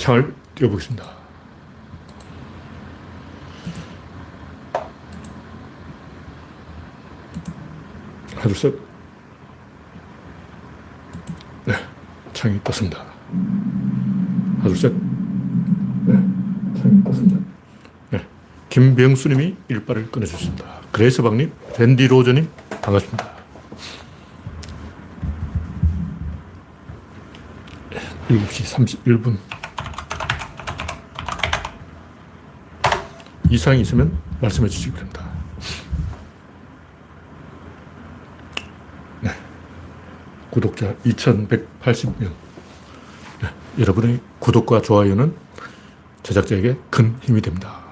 창을 띄워보겠습니다. 하나, 둘, 셋. 네, 창이 떴습니다. 하나, 둘, 셋. 네, 창이 떴습니다. 네, 김병수님이 일발을 끊어주셨습니다. 그레이스 박님, 랜디 로저님, 반갑습니다. 7시 31분. 이상이 있으면 말씀해 주시기 바랍니다. 네. 구독자 2180명. 네. 여러분의 구독과 좋아요는 제작자에게 큰 힘이 됩니다.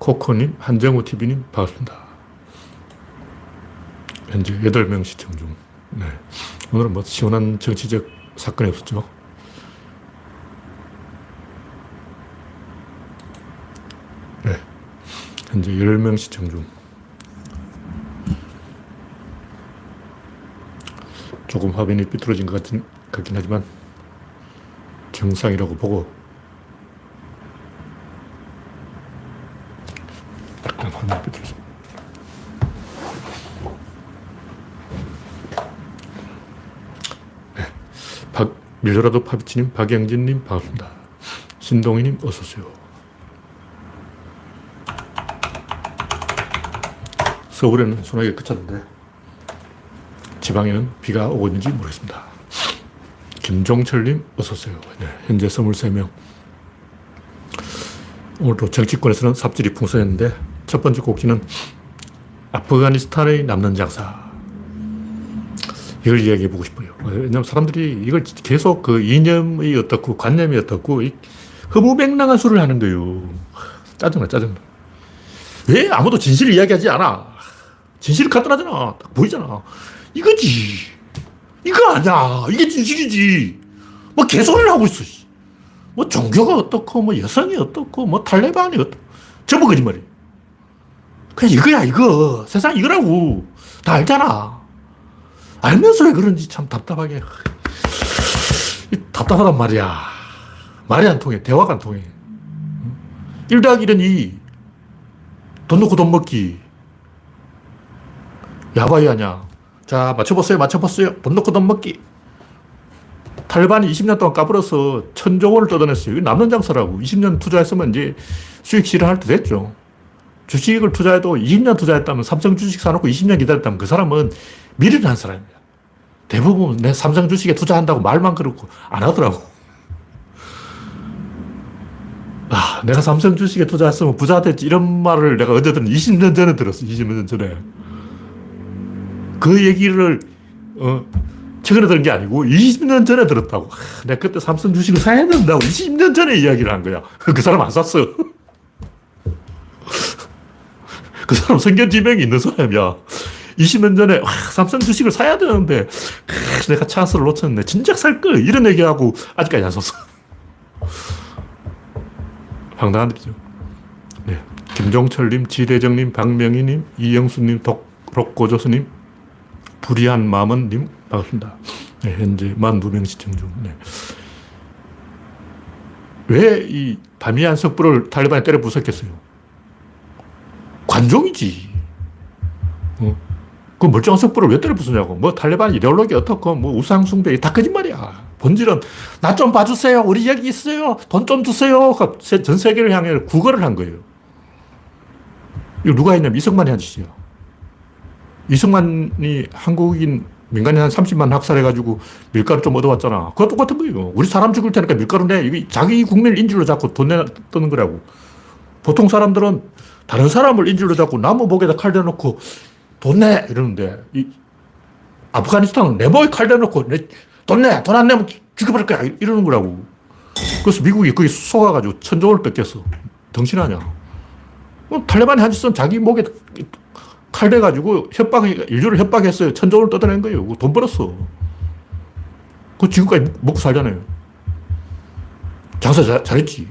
코코님, 한정우 TV님, 반갑습니다. 현재 8명 시청 중. 네. 오늘은 뭐 시원한 정치적 사건이 없었죠. 네. 현재 10명 시청 중. 조금 화면이 삐뚤어진 것 같은, 같긴 하지만 정상이라고 보고 약간 화면이 삐뚤어져. 네. 박, 밀려라도 파비치님, 박영진님 반갑습니다. 신동희님 어서오세요. 서울에는 소나기가 그쳤는데 지방에는 비가 오고 있는지 모르겠습니다. 김종철님 어서오세요. 네, 현재 23명. 오늘도 정치권에서는 삽질이 풍성했는데 첫 번째 곡지는 아프가니스탄의 남는 장사. 이걸 이야기해 보고 싶어요. 왜냐하면 사람들이 이걸 계속 그 이념이 어떻고 관념이 어떻고 허무맹랑한 소리를 하는 거예요. 짜증나, 짜증나. 왜 아무도 진실을 이야기하지 않아? 진실이 간단하잖아. 딱 보이잖아. 이거지. 이거 아니야. 이게 진실이지. 뭐 개소리를 하고 있어. 뭐 종교가 어떻고, 뭐 여성이 어떻고, 뭐 탈레반이 어떻고. 전부 거짓말이야. 그냥 이거야, 이거. 세상 이거라고. 다 알잖아. 알면서 왜 그런지 참 답답하게. 답답하단 말이야. 말이 안 통해. 대화가 안 통해. 1 더하기 1은 2. 돈 넣고 돈 먹기. 야바이 아냐. 자, 맞춰봤어요. 맞춰봤어요. 돈 넣고 돈 먹기. 탈반이 20년 동안 까불어서 천조 원을 뜯어냈어요. 남는 장사라고. 20년 투자했으면 이제 수익 실현할 때 됐죠. 주식을 투자해도 20년 투자했다면 삼성 주식 사놓고 20년 기다렸다면 그 사람은 미래를 한 사람이야. 대부분 내 삼성 주식에 투자한다고 말만 그렇고 안 하더라고. 아, 내가 삼성 주식에 투자했으면 부자 됐지. 이런 말을 내가 어제든 20년 전에 들었어. 20년 전에. 그 얘기를, 어, 최근에 들은 게 아니고 20년 전에 들었다고. 아, 내가 그때 삼성 주식을 사야 된다고 20년 전에 이야기를 한 거야. 그 사람 안 샀어. 그 사람 성견지명이 있는 사람이야. 20년 전에 와, 삼성 주식을 사야 되는데 아, 내가 찬스를 놓쳤네. 진작 살 걸. 이런 얘기하고 아직까지 안 샀어. 황당한 일이죠. 네. 김종철님, 지대정님, 박명희님, 이영수님, 독 록고조스님, 불의한 마음은님, 반갑습니다. 네, 현재 12명 시청 중. 네. 왜이 바미안 석부를 탈리반이 때려 부쉈겠어요? 관종이지. 어. 그 멀쩡한 석부를 왜 때려 부수냐고. 뭐 탈리반 이데올로기 어떻고, 뭐 우상숭배, 다 거짓말이야. 본질은 나 좀 봐주세요. 우리 여기 있어요. 돈 좀 주세요. 전 세계를 향해 구걸을 한 거예요. 이거 누가 했냐면 이승만이 한 짓이에요. 이승만이 한국인 민간인 한 30만 학살해가지고 밀가루 좀 얻어왔잖아. 그거 똑같은 거예요. 우리 사람 죽을 테니까 밀가루 내. 이게 자기 국민을 인질로 잡고 돈 내, 뜨는 거라고. 보통 사람들은 다른 사람을 인질로 잡고 나무 목에다 칼 대놓고 돈 내! 이러는데, 이, 아프가니스탄은 내 목에 칼 대놓고 내, 돈 내! 돈 안 내면 죽여버릴 거야! 이러는 거라고. 그래서 미국이 거기 속아가지고 천조를 뺏겼어. 덩신하냐. 뭐, 탈레반이 한 짓은 자기 목에 칼 대 가지고 협박, 인류를 협박했어요. 천조를 뜯어낸 거예요. 돈 벌었어. 그 지금까지 먹고 살잖아요. 장사 잘, 잘했지.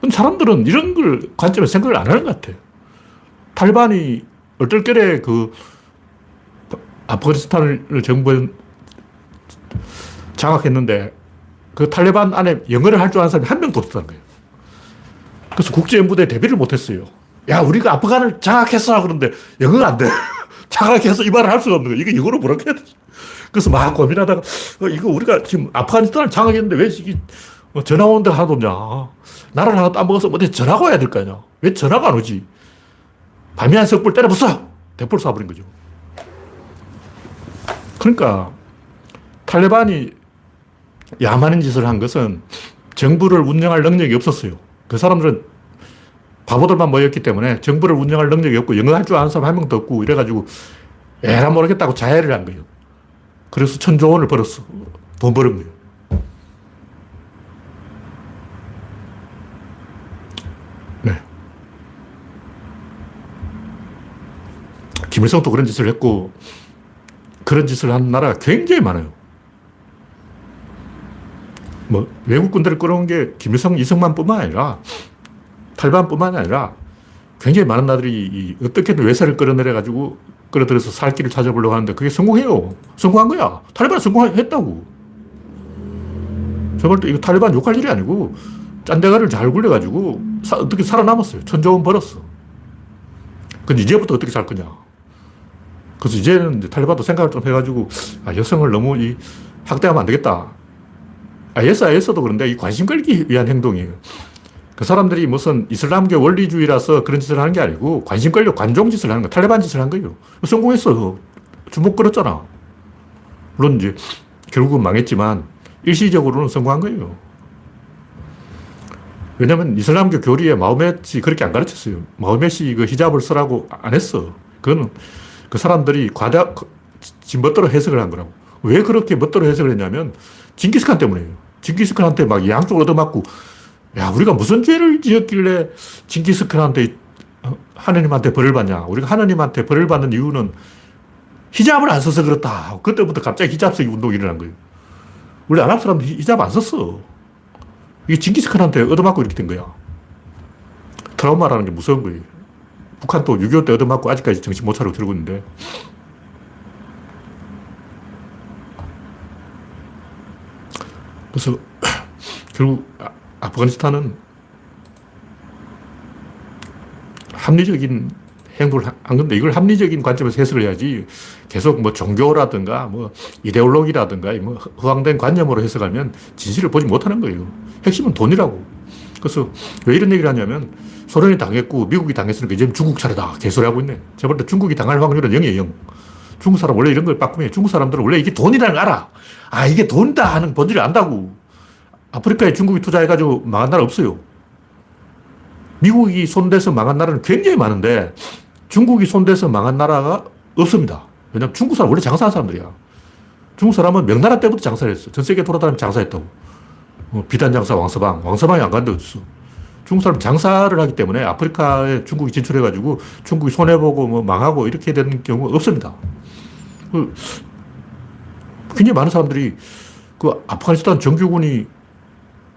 근데 사람들은 이런 걸 관점에서 생각을 안 하는 것 같아. 탈반이 얼떨결에 그 아프가니스탄을 정부에 장악했는데 그 탈레반 안에 영어를 할 줄 아는 사람이 한 명도 없었다는 거예요. 그래서 국제연구대 데뷔를 못했어요. 야, 우리가 아프간을 장악했어. 그런데 영어가 안 돼. 장악해서 이 말을 할 수가 없는 거예요. 이게 영어로 뭐라고 해야 되지? 그래서 막 고민하다가, 어, 이거 우리가 지금 아프가니스탄을 장악했는데 왜 이게 어, 전화 오는 데가 하나도 없냐. 나라를 하나 따먹어서 어디 전화가 와야 될 거 아니야. 왜 전화가 안 오지? 밤이 한 석불 때려봤어! 대포를 쏴버린 거죠. 그러니까 탈레반이 야만인 짓을 한 것은 정부를 운영할 능력이 없었어요. 그 사람들은 바보들만 모였기 때문에 정부를 운영할 능력이 없고 영어 할 줄 아는 사람 한 명도 없고 이래가지고 에라 모르겠다고 자해를 한 거예요. 그래서 천조 원을 벌었어. 돈 버는 거예요. 네. 김일성도 그런 짓을 했고 그런 짓을 한 나라가 굉장히 많아요. 뭐 외국 군대를 끌어온 게 김일성, 이승만 뿐만 아니라 탈반 뿐만 아니라 굉장히 많은 나라들이 어떻게든 외세를 끌어내려가지고 끌어들여서 살 길을 찾아보려고 하는데 그게 성공해요. 성공한 거야. 탈레반 성공했다고. 저걸 또 이거 탈레반 욕할 일이 아니고 짠대가리를 잘 굴려가지고 사, 어떻게 살아남았어요. 천조원 벌었어. 근데 이제부터 어떻게 살 거냐. 그래서 이제는 이제 탈레반도 생각을 좀 해가지고 아, 여성을 너무 이 학대하면 안 되겠다. IS, IS도 그런데 이 관심 끌기 위한 행동이에요. 그 사람들이 무슨 이슬람교 원리주의라서 그런 짓을 하는 게 아니고 관심 끌려 관종 짓을 하는 거, 탈레반 짓을 한 거예요. 성공했어. 주목 끌었잖아. 물론 이제 결국은 망했지만 일시적으로는 성공한 거예요. 왜냐면 이슬람교 교리에 마호멧이 그렇게 안 가르쳤어요. 마호멧이 그 히잡을 쓰라고 안 했어. 그거는 그 사람들이 과다, 지 멋대로 해석을 한 거라고. 왜 그렇게 멋대로 해석을 했냐면 징기스칸 때문에요. 징기스칸한테 막 양쪽으로 얻어맞고 야, 우리가 무슨 죄를 지었길래 징기스칸한테 어, 하느님한테 벌을 받냐. 우리가 하느님한테 벌을 받는 이유는 히잡을 안 써서 그렇다. 그때부터 갑자기 히잡 쓰기 운동이 일어난 거예요. 원래 아랍 사람들 히잡 안 썼어. 이게 징기스칸한테 얻어맞고 이렇게 된 거야. 트라우마라는 게 무서운 거예요. 북한도 6.25때 얻어맞고 아직까지 정신 못 차리고 들고 있는데. 그래서 결국 아프가니스탄은 합리적인 행동을 한 건데 이걸 합리적인 관점에서 해석을 해야지 계속 뭐 종교라든가 뭐 이데올로기라든가 뭐 허황된 관념으로 해석하면 진실을 보지 못하는 거예요. 핵심은 돈이라고. 그래서 왜 이런 얘기를 하냐면 소련이 당했고 미국이 당했으니까 이제 중국 차례다. 개소리 하고 있네. 볼때 중국이 당할 확률은 0이에요, 0. 중국 사람 원래 이런 걸 빠꾸면 중국 사람들은 원래 이게 돈이라는 걸 알아. 아, 이게 돈이다 하는 본질을 안다고. 아프리카에 중국이 투자해가지고 망한 나라 없어요. 미국이 손대서 망한 나라는 굉장히 많은데 중국이 손대서 망한 나라가 없습니다. 왜냐면 중국 사람 원래 장사한 사람들이야. 중국 사람은 명나라 때부터 장사를 했어. 전 세계 돌아다니면 장사했다고. 어, 비단 장사 왕서방. 왕서방이 안 간데 어딨어. 중국 사람 장사를 하기 때문에 아프리카에 중국이 진출해가지고 중국이 손해보고 뭐 망하고 이렇게 되는 경우가 없습니다. 그 굉장히 많은 사람들이 그 아프가니스탄 정규군이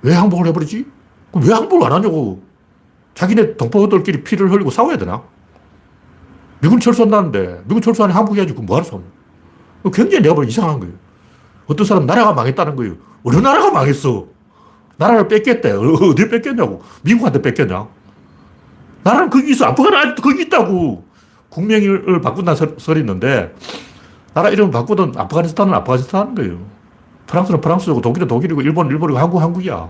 왜 항복을 해버리지? 왜 항복을 안 하냐고. 자기네 동포들끼리 피를 흘리고 싸워야 되나? 미군 철수한다는데, 미군 철수하니 항복해야지. 그럼 뭐하러 싸워? 굉장히 내가 보기 이상한 거예요. 어떤 사람 나라가 망했다는 거예요. 어느 나라가 망했어? 나라를 뺏겼대. 어디 뺏겼냐고. 미국한테 뺏겼냐? 나라는 거기 있어. 아프가는 거기 있다고. 국명을 바꾼다는 설이 있는데, 나라 이름 바꾸든 아프가니스탄은 아프가니스탄인 거예요. 프랑스는 프랑스고 독일은 독일이고 일본은 일본이고 한국은 한국이야.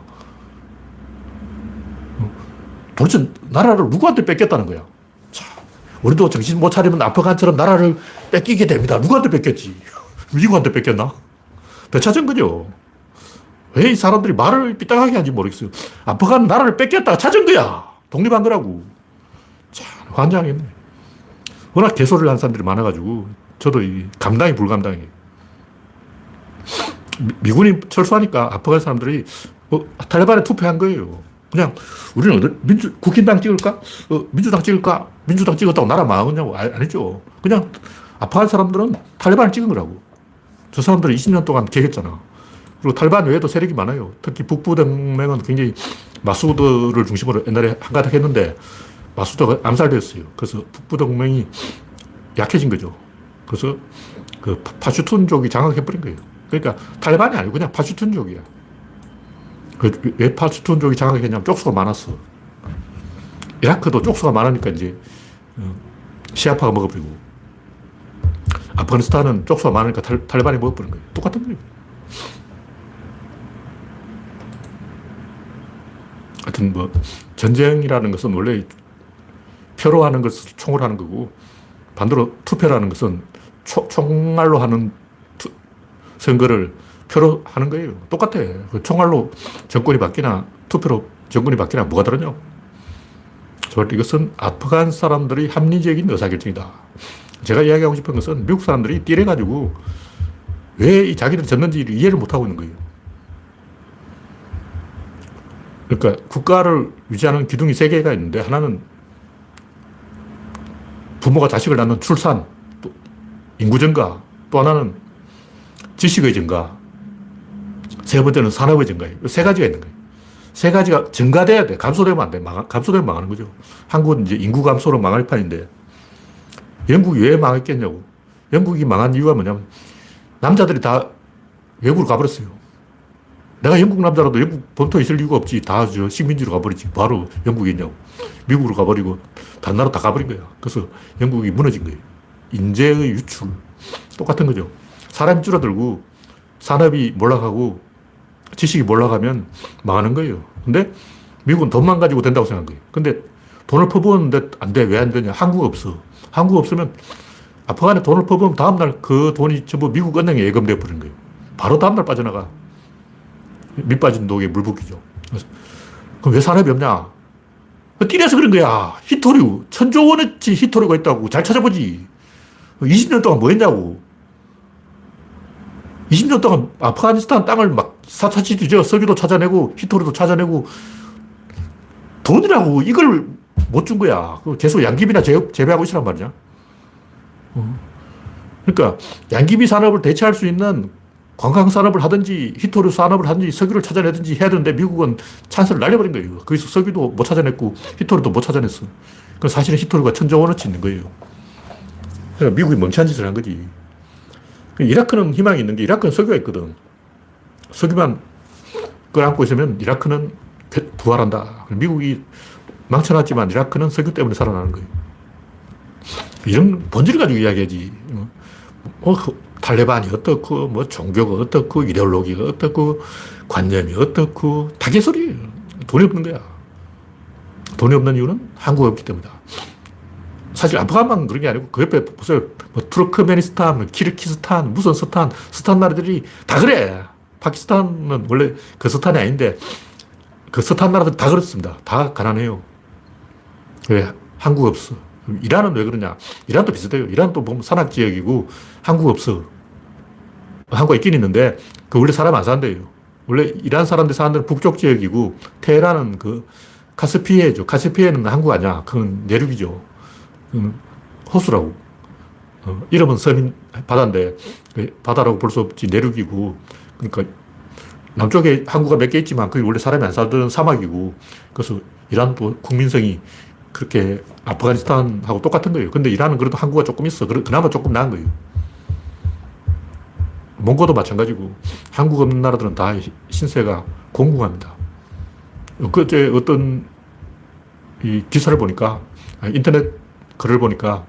도대체 나라를 누구한테 뺏겼다는 거야? 자, 우리도 정신 못 차리면 아프간처럼 나라를 뺏기게 됩니다. 누구한테 뺏겼지? 미국한테 뺏겼나? 되찾은 거죠. 왜 이 사람들이 말을 삐딱하게 하는지 모르겠어요. 아프간 나라를 뺏겼다가 찾은 거야. 독립한 거라고. 참, 환장했네. 워낙 개소리를 한 사람들이 많아가지고, 저도 감당이 불감당해요. 미군이 철수하니까 아프간 사람들이 어, 탈레반에 투표한 거예요. 그냥 우리는 민주, 국힘당 찍을까? 어, 민주당 찍을까? 민주당 찍었다고 나라 망하겠냐고. 아, 아니죠. 그냥 아프간 사람들은 탈레반을 찍은 거라고. 저 사람들은 20년 동안 개겼잖아. 그리고 탈레반 외에도 세력이 많아요. 특히 북부동맹은 굉장히 마수드를 중심으로 옛날에 한가닥 했는데 마수드가 암살되었어요. 그래서 북부동맹이 약해진 거죠. 그래서 그 파슈툰족이 장악해버린 거예요. 그러니까 탈레반이 아니고 그냥 파슈툰족이야. 그왜 팔스툰족이 장악했냐면 쪽수가 많았어. 이라크도 쪽수가 많으니까 이제 어, 시아파가 먹어버리고 아프가니스탄은 쪽수가 많으니까 탈, 탈레반이 먹어버린 거예요. 똑같은 거예요. 하여튼 뭐 전쟁이라는 것은 원래 표로 하는 것을 총으로 하는 거고 반대로 투표라는 것은 초, 총알로 하는 투, 선거를 표로 하는 거예요. 똑같아. 그 총알로 정권이 바뀌나 투표로 정권이 바뀌나 뭐가 다르냐고. 저볼 이것은 아프간 사람들의 합리적인 의사결정이다. 제가 이야기하고 싶은 것은 미국 사람들이 띨해가지고 왜 자기들이 졌는지를 이해를 못하고 있는 거예요. 그러니까 국가를 유지하는 기둥이 세 개가 있는데 하나는 부모가 자식을 낳는 출산, 또 인구 증가, 또 하나는 지식의 증가, 세 번째는 산업의 증가예요. 세 가지가 있는 거예요. 세 가지가 증가돼야 돼. 감소되면 안 돼. 망, 감소되면 망하는 거죠. 한국은 이제 인구 감소로 망할 판인데 영국이 왜 망했겠냐고. 영국이 망한 이유가 뭐냐면 남자들이 다 외국으로 가버렸어요. 내가 영국 남자라도 영국 본토에 있을 이유가 없지. 다 저 식민지로 가버리지. 바로 영국에 있냐고. 미국으로 가버리고 다른 나라 다 가버린 거야. 그래서 영국이 무너진 거예요. 인재의 유출. 똑같은 거죠. 사람이 줄어들고 산업이 몰락하고 지식이 몰락하면 망하는 거예요. 근데 미국은 돈만 가지고 된다고 생각한 거예요. 근데 돈을 퍼부었는데 안 돼. 왜 안 되냐? 한국 없어. 한국 없으면 아프간에 돈을 퍼부으면 다음날 그 돈이 전부 미국 은행에 예금돼 버린 거예요. 바로 다음날 빠져나가. 밑 빠진 독에 물 붓기죠. 그럼 왜 산업이 없냐? 띠려서 그런 거야. 히토류. 천조 원어치 히토류가 있다고. 잘 찾아보지. 20년 동안 뭐 했냐고. 20년 동안 아프가니스탄 땅을 막 사차치 뒤져 석유도 찾아내고 히토리도 찾아내고 돈이라고 이걸 못 준 거야. 계속 양귀비나 재배하고 있으란 말이야. 어. 그러니까 양귀비 산업을 대체할 수 있는 관광 산업을 하든지 히토류 산업을 하든지 석유를 찾아내든지 해야 되는데 미국은 찬스를 날려버린 거예요. 거기서 석유도 못 찾아냈고 히토류도 못 찾아냈어. 그 사실은 히토류가 천조 원어치 있는 거예요. 그러니까 미국이 멍청한 짓을 한 거지. 이라크는 희망이 있는 게 이라크는 석유가 있거든. 석유만 끌어안고 있으면 이라크는 부활한다. 미국이 망쳐놨지만 이라크는 석유 때문에 살아나는 거예요. 이런 본질을 가지고 이야기하지. 뭐, 탈레반이 어떻고, 뭐, 종교가 어떻고, 이데올로기가 어떻고, 관념이 어떻고, 다 개소리예요. 돈이 없는 거야. 돈이 없는 이유는 한국이 없기 때문이다. 사실 아프간만 그런 게 아니고 그 옆에 보세요. 뭐 투르크메니스탄, 뭐 키르키스탄, 무슨 스탄, 스탄 나라들이 다 그래. 파키스탄은 원래 그 스탄이 아닌데 그 스탄 나라들 다 그렇습니다. 다 가난해요. 왜? 한국 없어. 이란은 왜 그러냐? 이란도 비슷해요. 이란도 보면 산악 지역이고 한국 없어. 한국 있긴 있는데 그 원래 사람 안 산대요. 원래 이란 사람들 사는 데는 북쪽 지역이고 테헤란은 그 카스피해죠. 카스피해는 한국 아니야. 그건 내륙이죠. 호수라고. 어, 이름은 서민 바다인데 그 바다라고 볼 수 없지 내륙이고 그러니까 남쪽에 항구가 몇 개 있지만 그게 원래 사람이 안 살던 사막이고 그래서 이란도 국민성이 그렇게 아프가니스탄하고 똑같은 거예요. 근데 이란은 그래도 항구가 조금 있어. 그나마 조금 나은 거예요. 몽고도 마찬가지고 한국 없는 나라들은 다 신세가 공공합니다. 그제 어떤 이 기사를 보니까 아, 인터넷 글을 보니까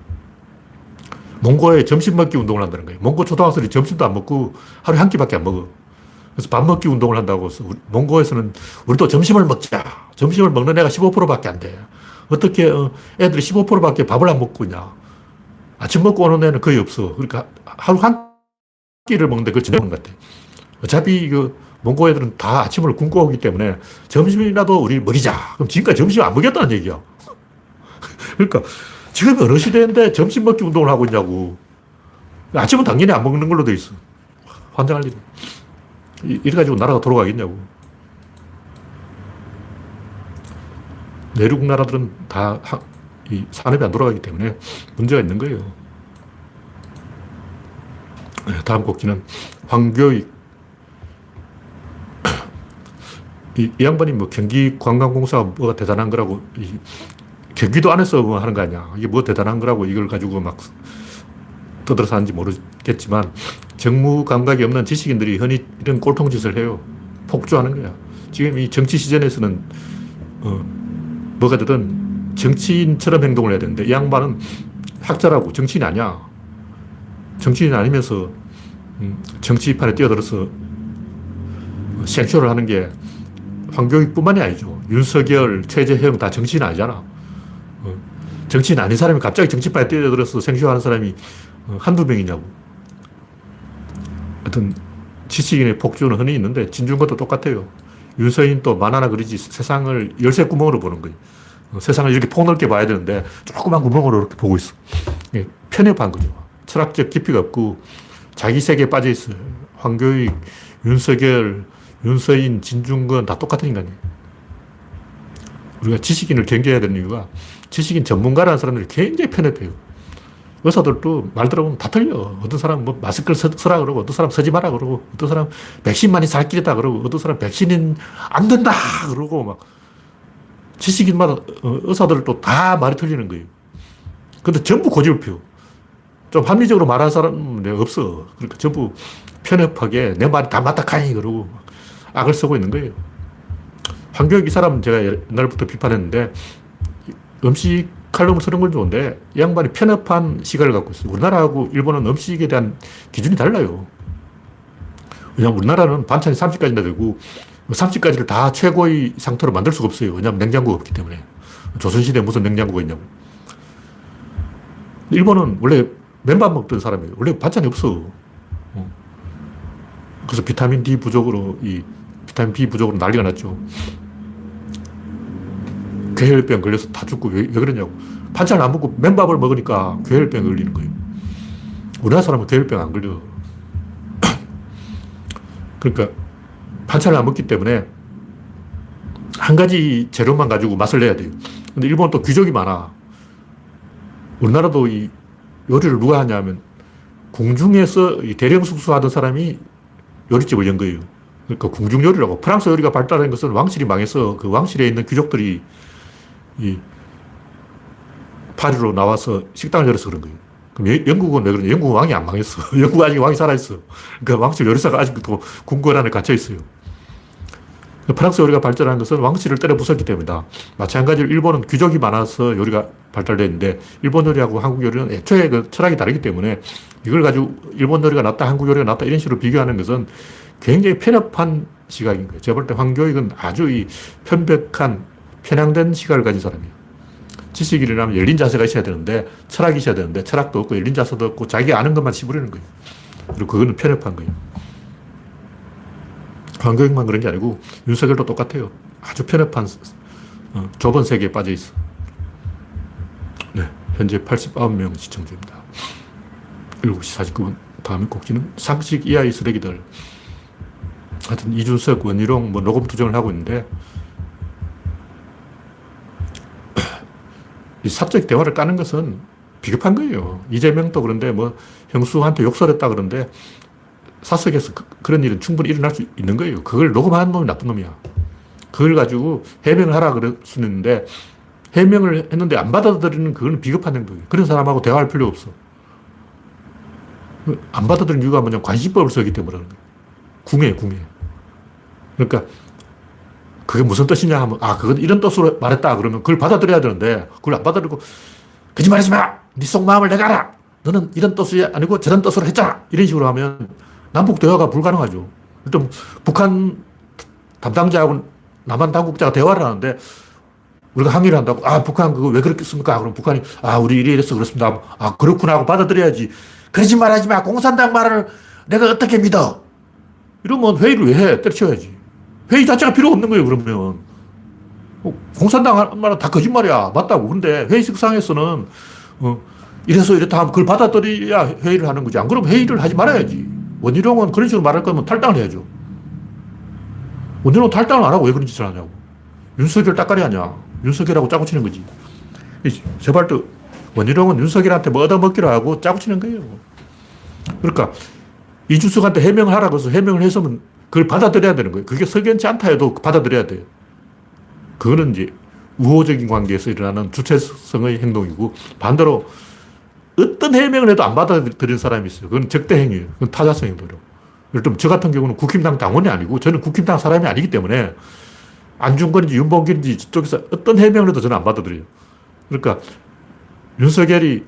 몽고에 점심 먹기 운동을 한다는 거예요. 몽고 초등학생이 점심도 안 먹고 하루에 한 끼밖에 안 먹어. 그래서 밥 먹기 운동을 한다고 해서 몽고에서는 우리도 점심을 먹자. 점심을 먹는 애가 15%밖에 안 돼. 어떻게 어, 애들이 15%밖에 밥을 안 먹고 있냐. 아침 먹고 오는 애는 거의 없어. 그러니까 하루 한 끼를 먹는데 그걸 먹는 것 같아. 어차피 그 몽고 애들은 다 아침을 굶고 오기 때문에 점심이라도 우리 먹이자. 그럼 지금까지 점심 안 먹였다는 얘기야. 그러니까 지금 어느 시대인데 점심 먹기 운동을 하고 있냐고. 아침은 당연히 안 먹는 걸로 돼 있어. 환장할 일. 이래가지고 나라가 돌아가겠냐고. 내륙 나라들은 다 이 산업이 안 돌아가기 때문에 문제가 있는 거예요. 네, 다음 곡기는 황교익. 이, 이 양반이 뭐 경기 관광공사가 뭐가 대단한 거라고 경기도 안에서 뭐 하는 거 아니야. 이게 뭐 대단한 거라고 이걸 가지고 막 떠들어서 하는지 모르겠지만 정무 감각이 없는 지식인들이 흔히 이런 꼴통짓을 해요. 폭주하는 거야. 지금 이 정치 시전에서는, 어, 뭐가 되든 정치인처럼 행동을 해야 되는데, 이 양반은 학자라고 정치인이 아니야. 정치인이 아니면서, 음, 정치판에 뛰어들어서 생쇼를 하는 게 황교익뿐만이 아니죠. 윤석열, 최재형 다 정치인 아니잖아. 어, 정치인 아닌 사람이 갑자기 정치판에 뛰어들어서 생쇼하는 사람이 어, 한두 명이냐고. 하여튼 지식인의 폭주는 흔히 있는데 진중권도 똑같아요. 윤서인도 만화나 그리지 세상을 열쇠 구멍으로 보는 거예요. 어, 세상을 이렇게 폭넓게 봐야 되는데 조그만 구멍으로 이렇게 보고 있어. 예, 편협한 거죠. 철학적 깊이가 없고 자기 세계에 빠져 있어요. 황교익, 윤석열, 윤서인, 진중권 다 똑같은 인간이에요. 우리가 지식인을 경계해야 되는 이유가 지식인 전문가라는 사람들이 굉장히 편협해요. 의사들도 말 들어보면 다 틀려. 어떤 사람은 뭐 마스크를 써, 라 그러고, 어떤 사람 쓰지 마라 그러고, 어떤 사람 백신만이 살 길이다 그러고, 어떤 사람 백신은 안 된다 그러고, 막. 지식인마다 어, 의사들도 다 말이 틀리는 거예요. 근데 전부 고집을 피워. 좀 합리적으로 말하는 사람은 없어. 그러니까 전부 편협하게 내 말이 다 맞다 카니 그러고 악을 쓰고 있는 거예요. 황교익 이 사람은 제가 옛날부터 비판했는데 음식 칼럼을 쓰는 건 좋은데 이 양반이 편협한 시각을 갖고 있어요. 우리나라하고 일본은 음식에 대한 기준이 달라요. 왜냐하면 우리나라는 반찬이 30가지나 되고 30가지를 다 최고의 상태로 만들 수가 없어요. 왜냐하면 냉장고가 없기 때문에. 조선시대에 무슨 냉장고가 있냐고. 일본은 원래 맨밥 먹던 사람이에요. 원래 반찬이 없어. 어. 그래서 비타민 D 부족으로 이 비타민 B 부족으로 난리가 났죠. 괴혈병 걸려서 다 죽고 왜, 왜 그러냐고. 반찬을 안 먹고 맨밥을 먹으니까 괴혈병 걸리는 거예요. 우리나라 사람은 괴혈병 안 걸려. 그러니까 반찬을 안 먹기 때문에 한 가지 재료만 가지고 맛을 내야 돼요. 근데 일본은 또 귀족이 많아. 우리나라도 이 요리를 누가 하냐면 궁중에서 대령 숙소하던 사람이 요리집을 연 거예요. 그러니까 궁중 요리라고. 프랑스 요리가 발달한 것은 왕실이 망해서 그 왕실에 있는 귀족들이 이 파리로 나와서 식당을 열어서 그런 거예요. 그럼 영국은 왜 그러냐? 영국은 왕이 안 망했어. 영국 아직 왕이 살아있어. 그러니까 왕실 요리사가 아직도 궁궐 안에 갇혀 있어요. 프랑스 요리가 발전한 것은 왕실을 때려 부쉈기 때문이다. 마찬가지로 일본은 귀족이 많아서 요리가 발달됐는데 일본 요리하고 한국 요리는 애초에 그 철학이 다르기 때문에 이걸 가지고 일본 요리가 낫다, 한국 요리가 낫다 이런 식으로 비교하는 것은 굉장히 편협한 시각인 거예요. 제가 볼 때 황교익은 아주 이 편백한 편향된 시각을 가진 사람이에요. 지식인이라면 열린 자세가 있어야 되는데 철학이 있어야 되는데 철학도 없고 열린 자세도 없고 자기 아는 것만 씹으려는 거예요. 그리고 그거는 편협한 거예요. 황교익만 그런 게 아니고 윤석열도 똑같아요. 아주 편협한 어, 좁은 세계에 빠져 있어. 네, 현재 89명 시청 중입니다. 7시 49분. 다음 곡지는 상식 이하의 쓰레기들. 하여튼 이준석, 원희룡 뭐 녹음 투정을 하고 있는데 사적 대화를 까는 것은 비겁한 거예요. 이재명도 그런데 뭐 형수한테 욕설했다 그런데 사석에서 그, 런 일은 충분히 일어날 수 있는 거예요. 그걸 녹음한 놈이 나쁜 놈이야. 그걸 가지고 해명을 하라 그럴 수 있는데 해명을 했는데 안 받아들이는 그건 비겁한 행동이에요. 그런 사람하고 대화할 필요 없어. 안 받아들이는 이유가 뭐냐 관심법을 쓰기 때문에 그런 거예요. 궁예, 궁예. 그러니까 그게 무슨 뜻이냐 하면 아, 그건 이런 뜻으로 말했다 그러면 그걸 받아들여야 되는데 그걸 안 받아들이고 거짓말하지 마! 네 속마음을 내가 알아! 너는 이런 뜻이 아니고 저런 뜻으로 했잖아! 이런 식으로 하면 남북 대화가 불가능하죠. 일단 북한 담당자하고 남한 당국자가 대화를 하는데 우리가 항의를 한다고 아 북한 그거 왜 그렇겠습니까? 그럼 북한이 아 우리 이래 이래서 그렇습니다. 아 그렇구나 하고 받아들여야지. 그러지 말하지 마. 공산당 말을 내가 어떻게 믿어? 이러면 회의를 왜 해? 때려쳐야지. 회의 자체가 필요 없는 거예요, 그러면. 어, 공산당 말은 다 거짓말이야. 맞다고. 근데 회의석상에서는, 어, 이래서 이렇다 하면 그걸 받아들여야 회의를 하는 거지. 안 그러면 회의를 하지 말아야지. 원희룡은 그런 식으로 말할 거면 탈당을 해야죠. 원희룡은 탈당을 안 하고 왜 그런 짓을 하냐고. 윤석열 따까리 하냐. 윤석열하고 짜고 치는 거지. 또 원희룡은 윤석열한테 뭐 얻어먹기로 하고 짜고 치는 거예요. 그러니까 이준석한테 해명을 하라고 해서 해명을 했으면 그걸 받아들여야 되는 거예요. 그게 석연치 않다 해도 받아들여야 돼요. 그거는 이제 우호적인 관계에서 일어나는 주체성의 행동이고 반대로 어떤 해명을 해도 안 받아들인 사람이 있어요. 그건 적대 행위예요. 그건 타자성 행동이라고. 예를 들면 저 같은 경우는 국힘당 당원이 아니고 저는 국힘당 사람이 아니기 때문에 안중근인지 윤봉길인지 저쪽에서 어떤 해명을 해도 저는 안 받아들여요. 그러니까 윤석열이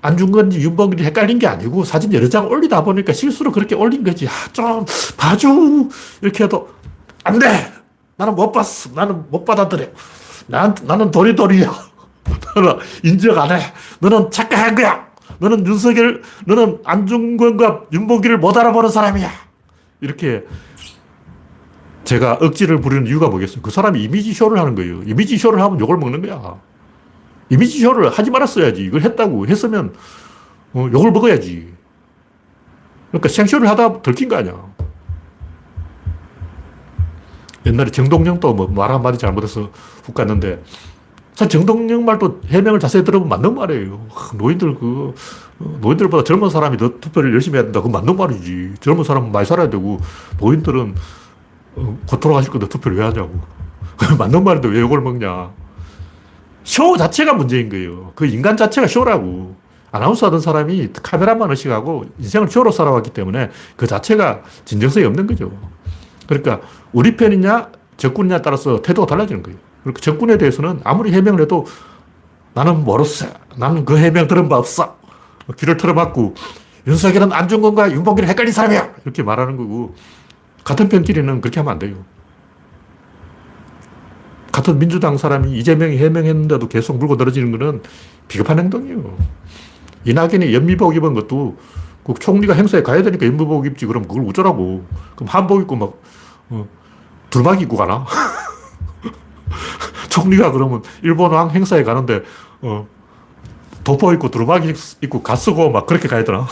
안중근인지 윤봉길이 헷갈린 게 아니고 사진 여러 장 올리다 보니까 실수로 그렇게 올린 거지. 아, 좀 봐줘. 이렇게 해도 안 돼. 나는 못 봤어. 나는 못 받아들여. 난, 나는 도리도리야. 너는 인정 안 해. 너는 착각한 거야. 너는 윤석열, 너는 안중근과 윤봉길을 못 알아보는 사람이야. 이렇게 제가 억지를 부리는 이유가 뭐겠어요? 그 사람이 이미지 쇼를 하는 거예요. 이미지 쇼를 하면 욕을 먹는 거야. 이미지 쇼를 하지 말았어야지. 이걸 했다고 했으면 어, 욕을 먹어야지. 그러니까 생쇼를 하다 들킨 거 아니야. 옛날에 정동영도 뭐말 한마디 잘못해서 훅 갔는데 사실 정동영 말도 해명을 자세히 들어보면 맞는 말이에요. 노인들 그, 어, 노인들보다 젊은 사람이 더 투표를 열심히 해야 된다. 그건 맞는 말이지. 젊은 사람은 많이 살아야 되고, 노인들은 어, 곧 돌아가실 건데 투표를 왜 하냐고. 맞는 말인데 왜 이걸 먹냐. 쇼 자체가 문제인 거예요. 그 인간 자체가 쇼라고. 아나운서 하던 사람이 카메라만 의식하고 인생을 쇼로 살아왔기 때문에 그 자체가 진정성이 없는 거죠. 그러니까 우리 편이냐 적군이냐 따라서 태도가 달라지는 거예요. 그러니까 적군에 대해서는 아무리 해명을 해도 나는 모르어 나는 그 해명 들은 바 없어. 귀를 틀어막고 윤석열은 안중근과 윤봉길을 헷갈린 사람이야. 이렇게 말하는 거고 같은 편끼리는 그렇게 하면 안 돼요. 같은 민주당 사람이 이재명이 해명했는데도 계속 물고 늘어지는 것은 비겁한 행동이에요. 이낙연이 연미복 입은 것도 그 총리가 행사에 가야 되니까 연미복 입지 그럼 그걸 어쩌라고. 그럼 한복 입고 막 어, 두루마기 입고 가나? 총리가 그러면 일본 왕 행사에 가는데 어, 도포 입고 두루마기 입고 가 쓰고 막 그렇게 가야 되나?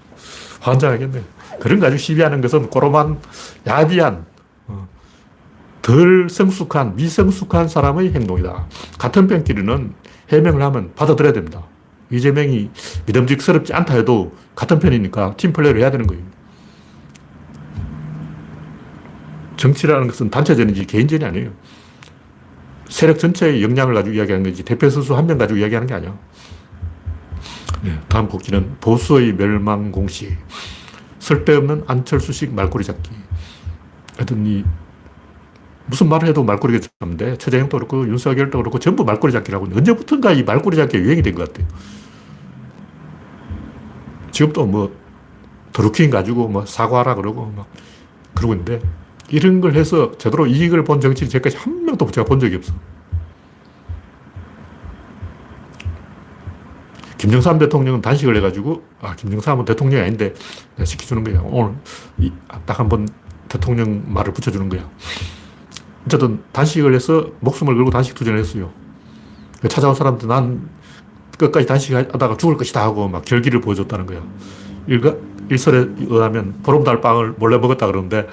환장하겠네. 그런 거 가지고 시비하는 것은 꼬로만 야비한 어, 덜 성숙한 미성숙한 사람의 행동이다. 같은 편끼리는 해명을 하면 받아들여야 됩니다. 이재명이 믿음직스럽지 않다 해도 같은 편이니까 팀플레이를 해야 되는 거예요. 정치라는 것은 단체전이지 개인전이 아니에요. 세력 전체의 역량을 가지고 이야기하는 거지 대표 선수 한 명 가지고 이야기하는 게 아니야. 네, 다음 곡지는 보수의 멸망 공시. 쓸데없는 안철수식 말꼬리 잡기. 하여튼 이 무슨 말을 해도 말꼬리가 잡는데 최재형도 그렇고 윤석열도 그렇고 전부 말꼬리 잡기라고 언제부턴가 이 말꼬리 잡기 유행이 된 것 같아요. 지금도 뭐 드루킹 가지고 뭐 사과하라 그러고 막 그러고 있는데 이런 걸 해서 제대로 이익을 본 정치인 제까지 한 명도 제가 본 적이 없어. 김정삼 대통령은 단식을 해가지고, 아, 김정삼은 대통령이 아닌데, 시켜주는 거야. 오늘, 딱 한 번 대통령 말을 붙여주는 거야. 어쨌든 단식을 해서 목숨을 걸고 단식 투쟁을 했어요. 찾아온 사람들 난 끝까지 단식하다가 죽을 것이다 하고 막 결기를 보여줬다는 거야. 일가, 일설에 의하면 보름달 빵을 몰래 먹었다 그러는데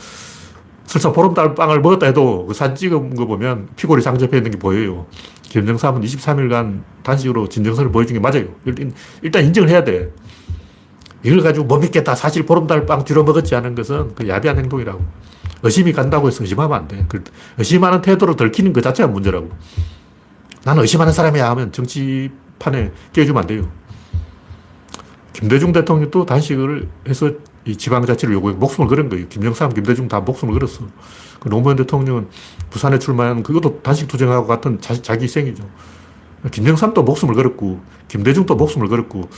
설사 보름달 빵을 먹었다 해도 그 사진 찍은 거 보면 피골이 상접해 있는 게 보여요. 김정삼은 23일간 단식으로 진정서를 보여준 게 맞아요. 일단, 일단 인정을 해야 돼. 이걸 가지고 못 믿겠다. 사실 보름달 빵 뒤로 먹었지 않은 것은 그 야비한 행동이라고. 의심이 간다고 해서 의심하면 안 돼. 그 의심하는 태도로 들키는 것 자체가 문제라고. 나는 의심하는 사람이야 하면 정치판에 끼워주면 안 돼요. 김대중 대통령도 단식을 해서 이 지방자치를 요구해 목숨을 걸은 거예요. 김정삼, 김대중 다 목숨을 걸었어. 그 노무현 대통령은 부산에 출마한 그것도 단식 투쟁하고 같은 자, 자기 희생이죠. 김정삼도 목숨을 걸었고, 김대중도 목숨을 걸었고,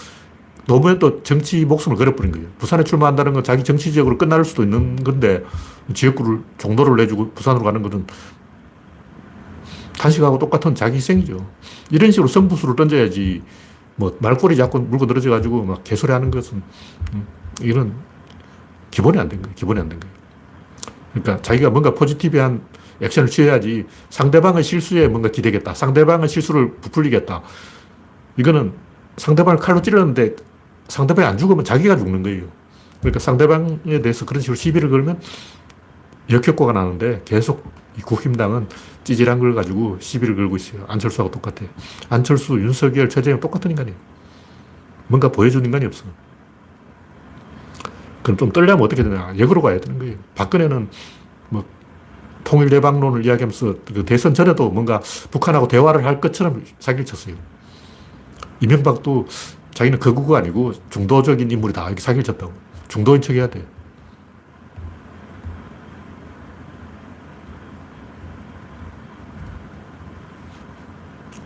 노무현도 정치 목숨을 걸어버린 거예요. 부산에 출마한다는 건 자기 정치적으로 끝날 수도 있는 건데, 지역구를, 종로를 내주고 부산으로 가는 것은 단식하고 똑같은 자기 희생이죠. 이런 식으로 성부수를 던져야지, 뭐, 말꼬리 잡고 물고 늘어져 가지고 막 개소리 하는 것은, 음, 이런 기본이 안 된 거예요. 기본이 안 된 거예요. 그러니까 자기가 뭔가 포지티브한 액션을 취해야지 상대방의 실수에 뭔가 기대겠다. 상대방의 실수를 부풀리겠다. 이거는 상대방을 칼로 찌르는데 상대방이 안 죽으면 자기가 죽는 거예요. 그러니까 상대방에 대해서 그런 식으로 시비를 걸면 역효과가 나는데 계속 이 국힘당은 찌질한 걸 가지고 시비를 걸고 있어요. 안철수하고 똑같아요. 안철수, 윤석열, 최재형 똑같은 인간이에요. 뭔가 보여준 인간이 없어. 그럼 좀 떨려면 어떻게 되냐. 역으로 가야 되는 거예요. 박근혜는 뭐 통일대방론을 이야기하면서 그 대선 전에도 뭔가 북한하고 대화를 할 것처럼 사기를 쳤어요. 이명박도 자기는 그 거구가 아니고 중도적인 인물이 다 이렇게 사기를 쳤다고. 중도인 척 해야 돼.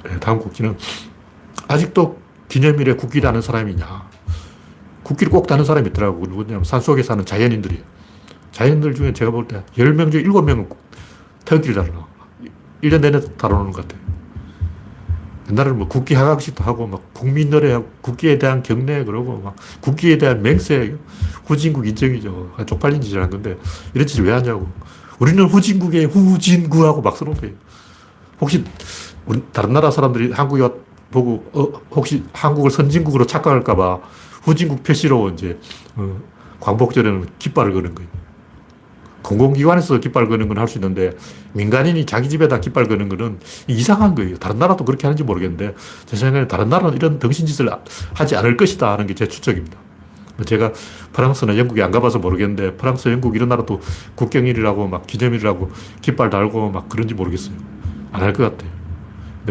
예, 다음 국기는 아직도 기념일에 국기 다는 사람이 냐 국기를 꼭 다는 사람이 있더라고. 누구냐면 산속에 사는 자연인들이에요. 자연들 중에 제가 볼 때 10명 중에 7명은 태극기를 다루나. 1년 내내 다루는 것 같아요. 옛날에는 뭐 국기 하강식도 하고 막 국민 노래 국기에 대한 경례 그러고 막 국기에 대한 맹세 후진국 인정이죠. 쪽팔린 짓을 한 건데 이런 짓을 왜 하냐고. 우리는 후진국의 후진구하고 막 써놓은 거예요. 혹시 우리 다른 나라 사람들이 한국에 보고 어, 혹시 한국을 선진국으로 착각할까봐 후진국 표시로 이제 어, 광복절에는 깃발을 거는 거예요. 공공기관에서 깃발 거는 건 할 수 있는데 민간인이 자기 집에다 깃발 거는 거는 이상한 거예요. 다른 나라도 그렇게 하는지 모르겠는데 제 생각에 다른 나라는 이런 덩신짓을 하지 않을 것이다 하는 게 제 추측입니다. 제가 프랑스나 영국에 안 가봐서 모르겠는데 프랑스, 영국 이런 나라도 국경일이라고 막 기념일이라고 깃발 달고 막 그런지 모르겠어요. 안 할 것 같아요.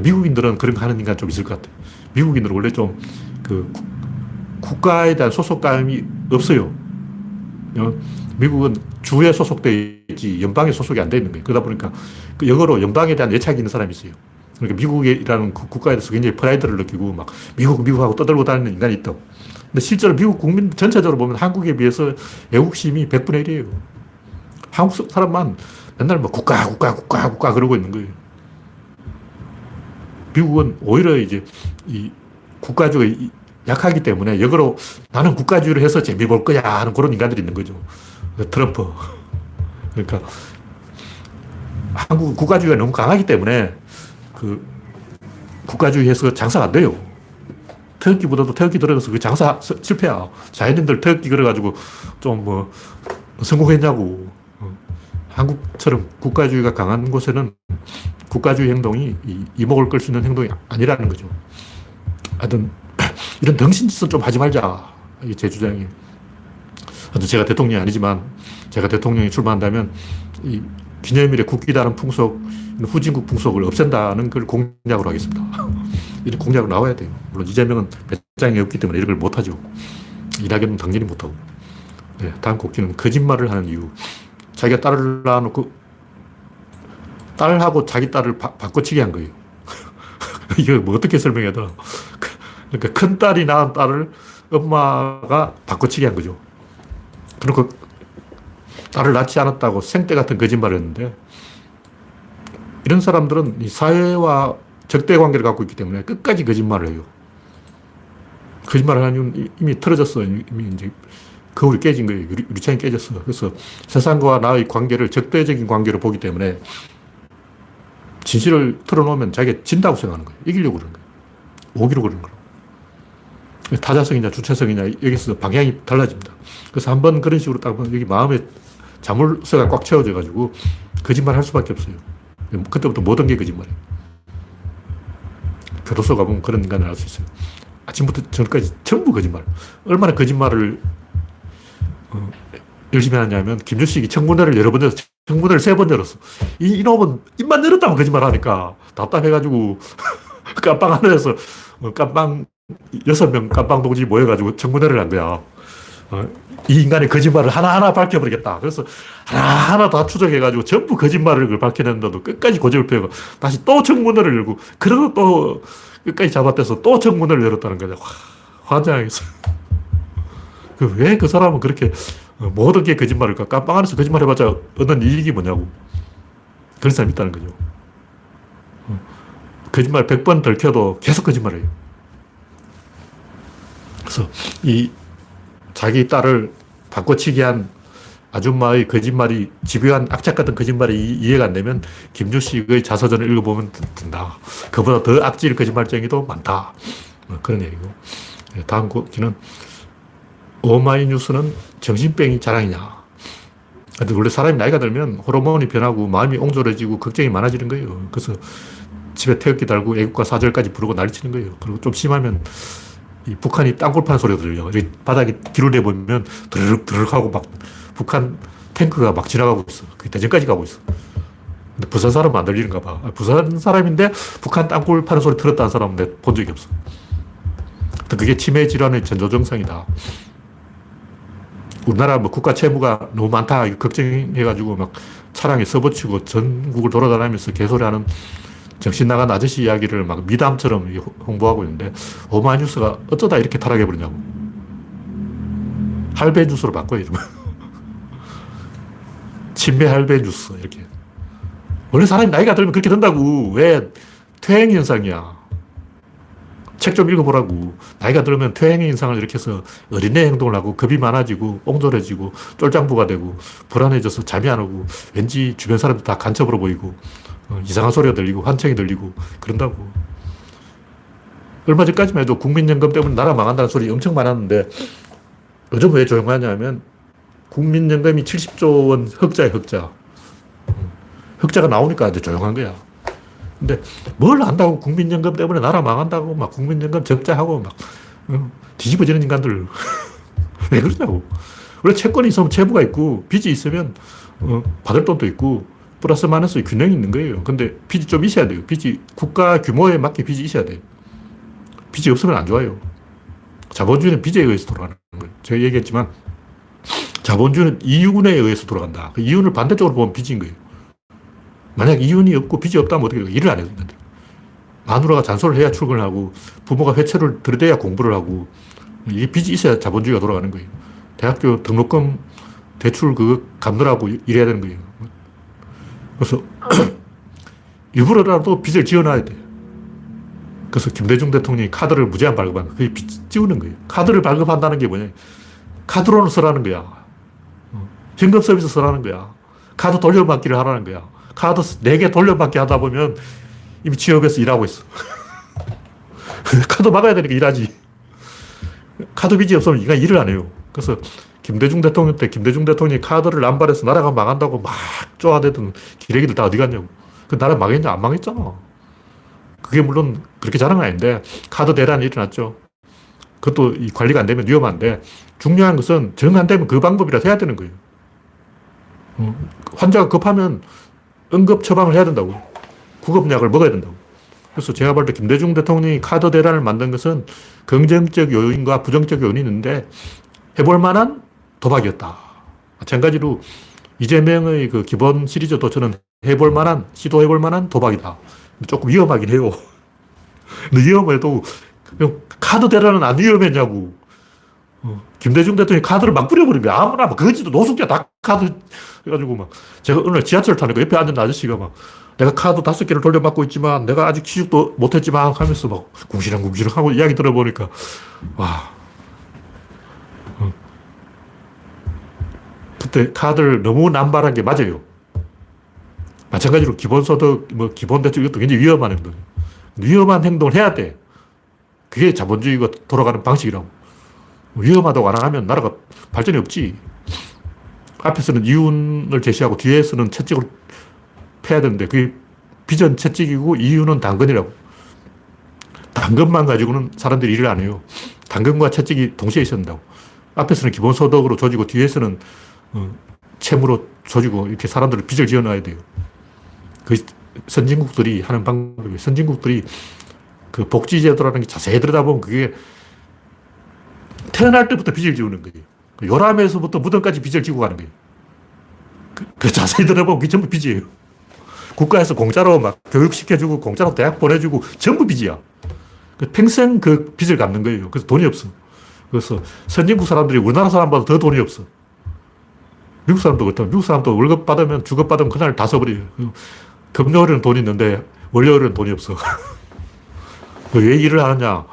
미국인들은 그런 거 하는 인간 좀 있을 것 같아요. 미국인들은 원래 좀 그 국가에 대한 소속감이 없어요. 어? 미국은 주에 소속돼 있지 연방에 소속이 안 돼 있는 거예요. 그러다 보니까 그 영어로 연방에 대한 애착이 있는 사람이 있어요. 그러니까 미국이라는 그 국가에 대해서 굉장히 프라이드를 느끼고 막 미국, 미국하고 떠들고 다니는 인간이 있다고. 근데 실제로 미국 국민 전체적으로 보면 한국에 비해서 애국심이 100분의 1이에요. 한국 사람만 맨날 뭐 국가, 국가, 국가, 국가 그러고 있는 거예요. 미국은 오히려 이제 이 국가주의 약하기 때문에 역으로 나는 국가주의를 해서 재미 볼 거야 하는 그런 인간들이 있는 거죠. 트럼프. 그러니까 한국 국가주의가 너무 강하기 때문에 그 국가주의에서 장사가 안 돼요. 태극기보다도 태극기 들어가서 그 장사 실패야. 자연인들 태극기 걸어가지고 좀 뭐 성공했냐고. 한국처럼 국가주의가 강한 곳에는 국가주의 행동이 이목을 끌 수 있는 행동이 아니라는 거죠. 하여튼 이런 덩신짓은 좀 하지 말자. 이게 제 주장이에요. 제가 대통령이 아니지만 제가 대통령이 출마한다면 이 기념일에 국기 다는 풍속, 후진국 풍속을 없앤다는 걸 공약으로 하겠습니다. 이런 공약으로 나와야 돼요. 물론 이재명은 배짱이 없기 때문에 이런 걸 못하죠. 이낙연은 당연히 못하고. 네, 다음 곡기는 거짓말을 하는 이유. 자기가 딸을 낳아놓고 딸하고 자기 딸을 바, 바꿔치기 한 거예요. 이거 뭐 어떻게 설명해야 되나. 그러니까 큰 딸이 낳은 딸을 엄마가 바꿔치기 한 거죠. 그리고 딸을 낳지 않았다고 생떼 같은 거짓말을 했는데 이런 사람들은 이 사회와 적대 관계를 갖고 있기 때문에 끝까지 거짓말을 해요. 거짓말을 이유는 이미 틀어졌어. 이미 이제 거울이 깨진 거예요. 유리, 유리 창이 깨졌어. 그래서 세상과 나의 관계를 적대적인 관계로 보기 때문에 진실을 털어놓으면 자기가 진다고 생각하는 거예요. 이기려고 그러는 거예요. 오기로 그러는 거예요. 타자성이냐 주체성이냐 여기서 방향이 달라집니다. 그래서 한 번 그런 식으로 딱 보면 여기 마음에 자물쇠가 꽉 채워져 가지고 거짓말 할 수밖에 없어요. 그때부터 모든 게 거짓말이에요. 교도소 가보면 그런 인간을 알 수 있어요. 아침부터 저녁까지 전부 거짓말. 얼마나 거짓말을 어, 열심히 하냐면 김주식이 청문회를 여러 번 열었어. 청문회를 세 번 열었어. 이, 이놈은 입만 열었다고 거짓말 하니까 답답해가지고 깜빵 안에서 어, 깜빵 여섯 명 깜빵 동지 모여가지고 청문회를 한 거야. 어, 이 인간의 거짓말을 하나하나 밝혀버리겠다. 그래서 하나하나 다 추적해가지고 전부 거짓말을 밝혀낸다도 끝까지 고집을 펴고 다시 또 청문회를 열고 그러고 또 끝까지 잡아떼서 또 청문회를 열었다는 거죠. 환장하겠어. 그왜그 사람은 그렇게 모든 게 거짓말일까? 깜빵 안에서 거짓말 해봤자 얻는 이익이 뭐냐고. 그런 사람이 있다는 거죠. 어, 거짓말 100번 들켜도 계속 거짓말해요. 그래서 이 자기 딸을 바꿔치기 한 아줌마의 거짓말이 집요한 악착 같은 거짓말이 이해가 안 되면 김주식의 자서전을 읽어보면 된다. 그보다 더 악질 거짓말쟁이도 많다. 뭐 그런 얘기고. 네, 다음 곡기는 오마이뉴스는 정신병이 자랑이냐. 원래 사람이 나이가 들면 호르몬이 변하고 마음이 옹졸해지고 걱정이 많아지는 거예요. 그래서 집에 태극기 달고 애국가 사절까지 부르고 난리치는 거예요. 그리고 좀 심하면 이 북한이 땅굴 파는 소리가 들려요. 바닥에 길을 내보면 드르륵 드르륵 하고 막 북한 탱크가 막 지나가고 있어. 그 대전까지 가고 있어. 근데 부산 사람은 안 들리는가 봐. 아, 부산 사람인데 북한 땅굴 파는 소리 들었다는 사람은 내 본 적이 없어. 그게 치매 질환의 전조 증상이다. 우리나라 뭐 국가 채무가 너무 많다 걱정해가지고 막 차량에 써붙이고 전국을 돌아다니면서 개소리하는 정신 나간 아저씨 이야기를 막 미담처럼 홍보하고 있는데 오마이뉴스가 어쩌다 이렇게 타락해 버리냐고. 할배 뉴스로 바꿔 이러면. 친매 할배 뉴스 이렇게. 원래 사람이 나이가 들면 그렇게 된다고. 왜 퇴행 현상이야. 책 좀 읽어보라고. 나이가 들면 퇴행 현상을 일으켜서 어린애 행동을 하고 겁이 많아지고 옹졸해지고 쫄장부가 되고 불안해져서 잠이 안 오고 왠지 주변 사람들 다 간첩으로 보이고 어, 이상한 소리가 들리고 환청이 들리고 그런다고. 얼마 전까지만 해도 국민연금 때문에 나라 망한다는 소리 엄청 많았는데 요즘 왜 조용하냐면 국민연금이 70조 원 흑자에 흑자. 흑자가 나오니까 이제 조용한 거야. 근데 뭘 안다고 국민연금 때문에 나라 망한다고 막 국민연금 적자하고 막 어, 뒤집어지는 인간들 왜 그러냐고. 원래 채권이 있으면 채무가 있고 빚이 있으면 어, 받을 돈도 있고 플러스 마이너스 균형이 있는 거예요. 근데 빚이 좀 있어야 돼요. 빚이 국가 규모에 맞게 빚이 있어야 돼요. 빚이 없으면 안 좋아요. 자본주의는 빚에 의해서 돌아가는 거예요. 제가 얘기했지만 자본주의는 이윤에 의해서 돌아간다. 그 이윤을 반대쪽으로 보면 빚인 거예요. 만약 이윤이 없고 빚이 없다면 어떻게 해요? 일을 안 해도 된다. 마누라가 잔소리를 해야 출근을 하고 부모가 회초를 들이대야 공부를 하고 이게 빚이 있어야 자본주의가 돌아가는 거예요. 대학교 등록금 대출 그거 갚느라고 일해야 되는 거예요. 그래서 일부러라도 빚을 지어놔야 돼. 그래서 김대중 대통령이 카드를 무제한 발급한 그게 빚 지우는 거예요. 카드를 발급한다는 게 뭐냐. 카드로는 쓰라는 거야. 어. 현금 서비스 쓰라는 거야. 카드 돌려받기를 하라는 거야. 카드 4개 돌려받기 하다 보면 이미 취업해서 일하고 있어. 카드 막아야 되니까 일하지. 카드 빚이 없으면 인간 일을 안 해요. 그래서 김대중 대통령 때 김대중 대통령이 카드를 남발해서 나라가 망한다고 막 쪼아대던 기레기들 다 어디 갔냐고. 그 나라 망했냐? 안 망했잖아. 그게 물론 그렇게 자랑은 아닌데 카드 대란이 일어났죠. 그것도 이 관리가 안 되면 위험한데 중요한 것은 정 안 되면 그 방법이라 해야 되는 거예요. 어, 환자가 급하면 응급 처방을 해야 된다고. 구급약을 먹어야 된다고. 그래서 제가 볼 때 김대중 대통령이 카드 대란을 만든 것은 긍정적 요인과 부정적 요인이 있는데 해볼 만한 도박이었다. 마찬가지로 이재명의 그 기본 시리즈도 저는 해볼 만한, 시도해볼 만한 도박이다. 조금 위험하긴 해요. 근데 위험해도 카드 대란은 안 위험했냐고. 어, 김대중 대통령이 카드를 막 뿌려버리면 아무나 막 거지도 노숙자 다 카드 해가지고 막 제가 오늘 지하철 타니까 옆에 앉은 아저씨가 막 내가 카드 다섯 개를 돌려받고 있지만 내가 아직 취직도 못했지만 하면서 막 궁시렁궁시렁 하고 이야기 들어보니까 와 그때 카드를 너무 남발한 게 맞아요. 마찬가지로 기본소득, 뭐 기본대출 이것도 굉장히 위험한 행동. 위험한 행동을 해야 돼. 그게 자본주의가 돌아가는 방식이라고. 위험하다고 안 하면 나라가 발전이 없지. 앞에서는 이윤을 제시하고 뒤에서는 채찍을 패야 되는데 그게 비전 채찍이고 이윤은 당근이라고. 당근만 가지고는 사람들이 일을 안 해요. 당근과 채찍이 동시에 있어야 된다고. 앞에서는 기본소득으로 조지고 뒤에서는 어, 채무로 조지고 이렇게 사람들을 빚을 지어 놔야 돼요. 그 선진국들이 하는 방법이 선진국들이 그 복지제도라는 게 자세히 들여다보면 그게 태어날 때부터 빚을 지우는 거예요. 그 요람에서부터 무덤까지 빚을 지고 가는 거예요. 그, 그 자세히 들어보면 그게 전부 빚이에요. 국가에서 공짜로 막 교육시켜주고 공짜로 대학 보내주고 전부 빚이야. 그 평생 그 빚을 갚는 거예요. 그래서 돈이 없어. 그래서 선진국 사람들이 우리나라 사람보다 더 돈이 없어. 미국 사람도 그렇다. 미국 사람도 월급 받으면 주급 받으면 그날 다 써버려요. 금요일은 돈이 있는데 월요일은 돈이 없어. 왜 일을 하느냐?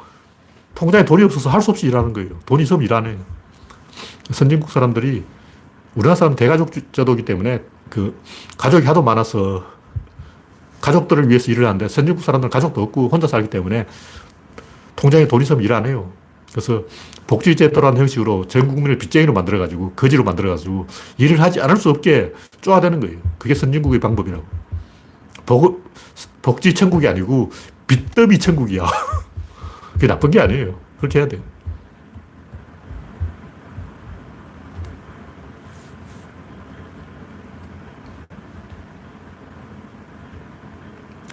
통장에 돈이 없어서 할 수 없이 일하는 거예요. 돈이 있으면 일안 해요. 선진국 사람들이 우리나라 사람 대가족 제도이기 때문에 그 가족이 하도 많아서 가족들을 위해서 일을 하는데 선진국 사람들은 가족도 없고 혼자 살기 때문에 통장에 돈 있으면 일 안 해요. 그래서 복지제도라는 형식으로 전 국민을 빚쟁이로 만들어가지고 거지로 만들어가지고 일을 하지 않을 수 없게 쪼아대는 거예요. 그게 선진국의 방법이라고. 복, 복지 천국이 아니고 빚더미 천국이야. 그게 나쁜 게 아니에요. 그렇게 해야 돼.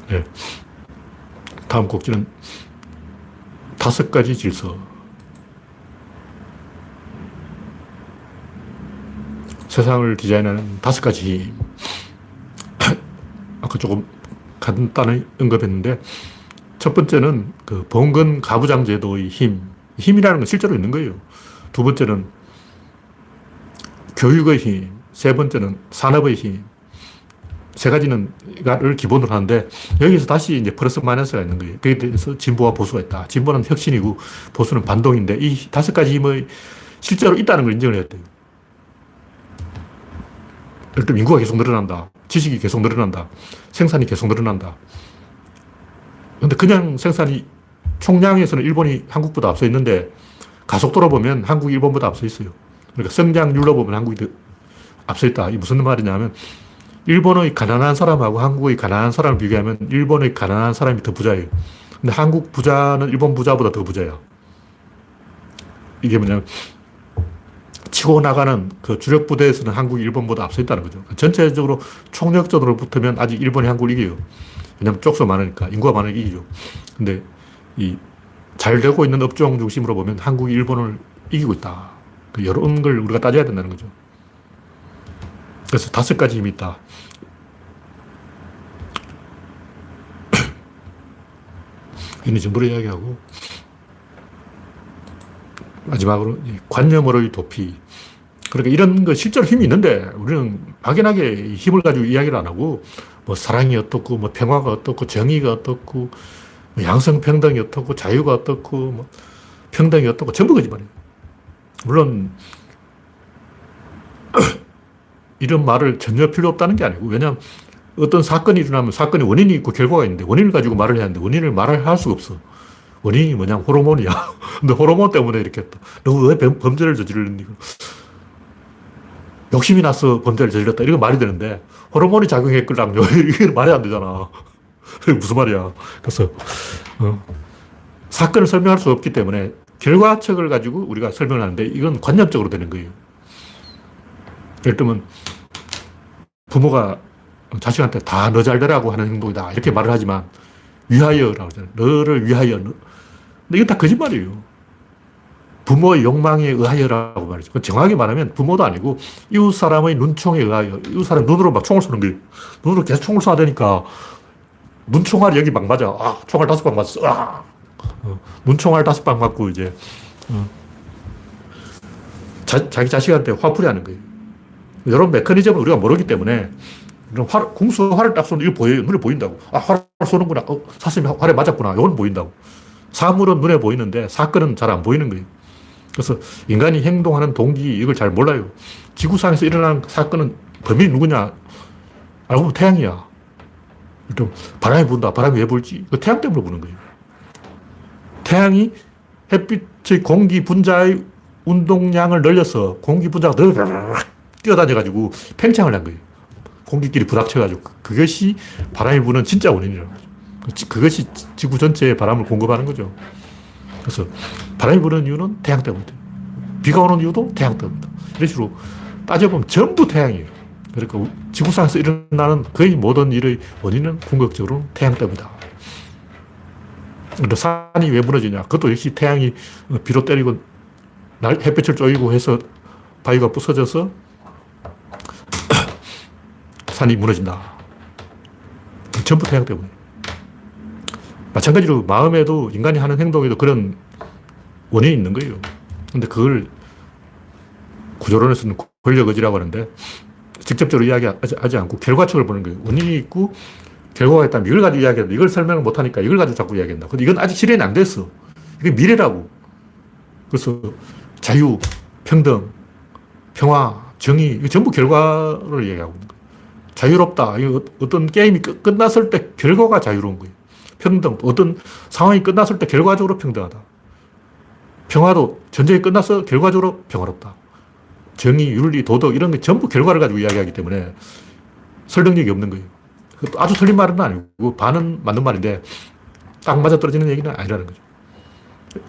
네. 다음 곡지는 다섯 가지 질서. 세상을 디자인하는 다섯 가지 힘. 아까 조금 간단히 언급했는데 첫 번째는 그 봉건 가부장 제도의 힘. 힘이라는 건 실제로 있는 거예요. 두 번째는 교육의 힘. 세 번째는 산업의 힘. 세 가지는 를 기본으로 하는데 여기서 다시 이제 플러스 마이너스가 있는 거예요. 거기에 대해서 진보와 보수가 있다. 진보는 혁신이고 보수는 반동인데 이 다섯 가지 힘의 실제로 있다는 걸 인정을 해야 돼요. 예를 들면 인구가 계속 늘어난다. 지식이 계속 늘어난다. 생산이 계속 늘어난다. 근데 그냥 생산이 총량에서는 일본이 한국보다 앞서 있는데 가속도로 보면 한국이 일본보다 앞서 있어요. 그러니까 성장률로 보면 한국이 더 앞서 있다. 이 무슨 말이냐면 일본의 가난한 사람하고 한국의 가난한 사람을 비교하면 일본의 가난한 사람이 더 부자예요. 근데 한국 부자는 일본 부자보다 더 부자야. 이게 뭐냐면 치고 나가는 그 주력 부대에서는 한국이 일본보다 앞서 있다는 거죠. 전체적으로 총력전으로 붙으면 아직 일본이 한국을 이겨요. 왜냐면 쪽수 많으니까, 인구가 많으니까 이기죠. 근데 이 잘 되고 있는 업종 중심으로 보면 한국이 일본을 이기고 있다. 그 이런 걸 우리가 따져야 된다는 거죠. 그래서 다섯 가지 힘이 있다. 이 정도로 이야기하고, 마지막으로 관념으로의 도피. 그러니까 이런 거 실제로 힘이 있는데 우리는 막연하게 힘을 가지고 이야기를 안 하고 뭐 사랑이 어떻고 뭐 평화가 어떻고 정의가 어떻고 뭐 양성평등이 어떻고 자유가 어떻고 뭐 평등이 어떻고 전부 거짓말이에요. 물론 이런 말을 전혀 필요 없다는 게 아니고 왜냐하면 어떤 사건이 일어나면 사건이 원인이 있고 결과가 있는데 원인을 가지고 말을 해야 하는데 원인을 말을 할 수가 없어. 원인이 뭐냐 호르몬이야. 근데 호르몬 때문에 이렇게 했다. 너왜 범죄를 저질렀니? 욕심이 나서 범죄를 저질렀다. 이거 말이 되는데 호르몬이 작용했걸랑요. 이게 말이 안 되잖아. 무슨 말이야. 그래서 어. 사건을 설명할 수 없기 때문에 결과책을 가지고 우리가 설명을 하는데 이건 관념적으로 되는 거예요. 예를 들면 부모가 자식한테 다 너 잘 되라고 하는 행동이다. 이렇게 말을 하지만 위하여라고 하잖아요. 너를 위하여. 근데 이건 다 거짓말이에요. 부모의 욕망에 의하여라고 말이죠. 정확하게 말하면 부모도 아니고 이웃 사람의 눈총에 의하여. 이웃 사람 눈으로 막 총을 쏘는 거예요. 눈으로 계속 총을 쏴야 되니까 눈총알이 여기 막 맞아. 아, 총알 다섯 방 맞았어. 아. 어, 눈총알 다섯 방 맞고 이제 어. 자, 자기 자식한테 화풀이 하는 거예요. 이런 메커니즘을 우리가 모르기 때문에 활, 궁수 활을 딱 쏘는 이거 보여요. 눈에 보인다고. 아, 활을 쏘는구나. 어, 사슴이 활에 맞았구나. 이건 보인다고. 사물은 눈에 보이는데 사건은 잘 안 보이는 거예요. 그래서 인간이 행동하는 동기 이걸 잘 몰라요. 지구상에서 일어나는 사건은 범인이 누구냐? 알고 보면 태양이야. 좀 바람이 분다. 바람이 왜 불지? 그 태양 때문에 부는 거예요. 태양이 햇빛의 공기 분자의 운동량을 늘려서 공기 분자가 더 뛰어다녀가지고 팽창을 한 거예요. 공기끼리 부닥쳐가지고 그것이 바람이 부는 진짜 원인이라고 하죠. 그것이 지구 전체에 바람을 공급하는 거죠. 그래서 바람이 부는 이유는 태양 때문이다. 비가 오는 이유도 태양 때문이다. 이런 식으로 따져보면 전부 태양이에요. 그러니까 지구상에서 일어나는 거의 모든 일의 원인은 궁극적으로 태양 때문이다. 근데 산이 왜 무너지냐? 그것도 역시 태양이 비로 때리고 날, 햇빛을 쪼이고 해서 바위가 부서져서 산이 무너진다. 전부 태양 때문에. 마찬가지로 마음에도 인간이 하는 행동에도 그런 원인이 있는 거예요. 근데 그걸 구조론에서는 권력 의지라고 하는데 직접적으로 이야기하지 않고 결과책을 보는 거예요. 원인이 있고 결과가 있다면 이걸 가지고 이야기한다. 이걸 설명을 못하니까 이걸 가지고 자꾸 이야기한다. 근데 이건 아직 실현이 안 됐어. 이게 미래라고. 그래서 자유, 평등, 평화, 정의, 이거 전부 결과를 얘기하고 있는 거예요. 자유롭다. 어떤 게임이 끝났을 때 결과가 자유로운 거예요. 평등. 어떤 상황이 끝났을 때 결과적으로 평등하다. 평화도 전쟁이 끝나서 결과적으로 평화롭다. 정의, 윤리, 도덕 이런 게 전부 결과를 가지고 이야기하기 때문에 설득력이 없는 거예요. 아주 틀린 말은 아니고 반은 맞는 말인데 딱 맞아 떨어지는 얘기는 아니라는 거죠.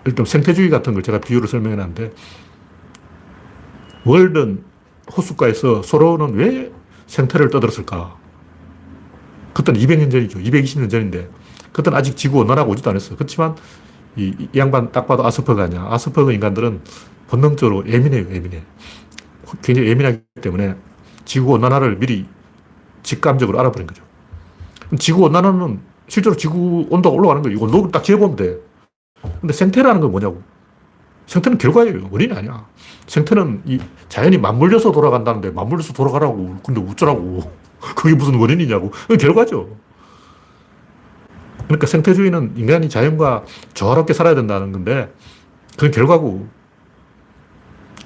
일단 생태주의 같은 걸 제가 비유를 설명해 놨는데 월든 호숫가에서 소로는 왜 생태를 떠들었을까? 그때는 200년 전이죠. 220년 전인데 그때는 아직 지구 온난화가 오지도 않았어요. 그렇지만 이, 이 양반 딱 봐도 아스퍼가 아니야. 아스퍼그 인간들은 본능적으로 예민해요. 예민해. 굉장히 예민하기 때문에 지구 온난화를 미리 직감적으로 알아버린 거죠. 지구 온난화는 실제로 지구 온도가 올라가는 거예요. 온도를 딱 재보면 돼. 근데 생태라는 건 뭐냐고. 생태는 결과예요. 원인이 아니야. 생태는 이 자연이 맞물려서 돌아간다는데 맞물려서 돌아가라고. 근데 어쩌라고. 그게 무슨 원인이냐고. 결과죠. 그러니까 생태주의는 인간이 자연과 조화롭게 살아야 된다는 건데 그건 결과고.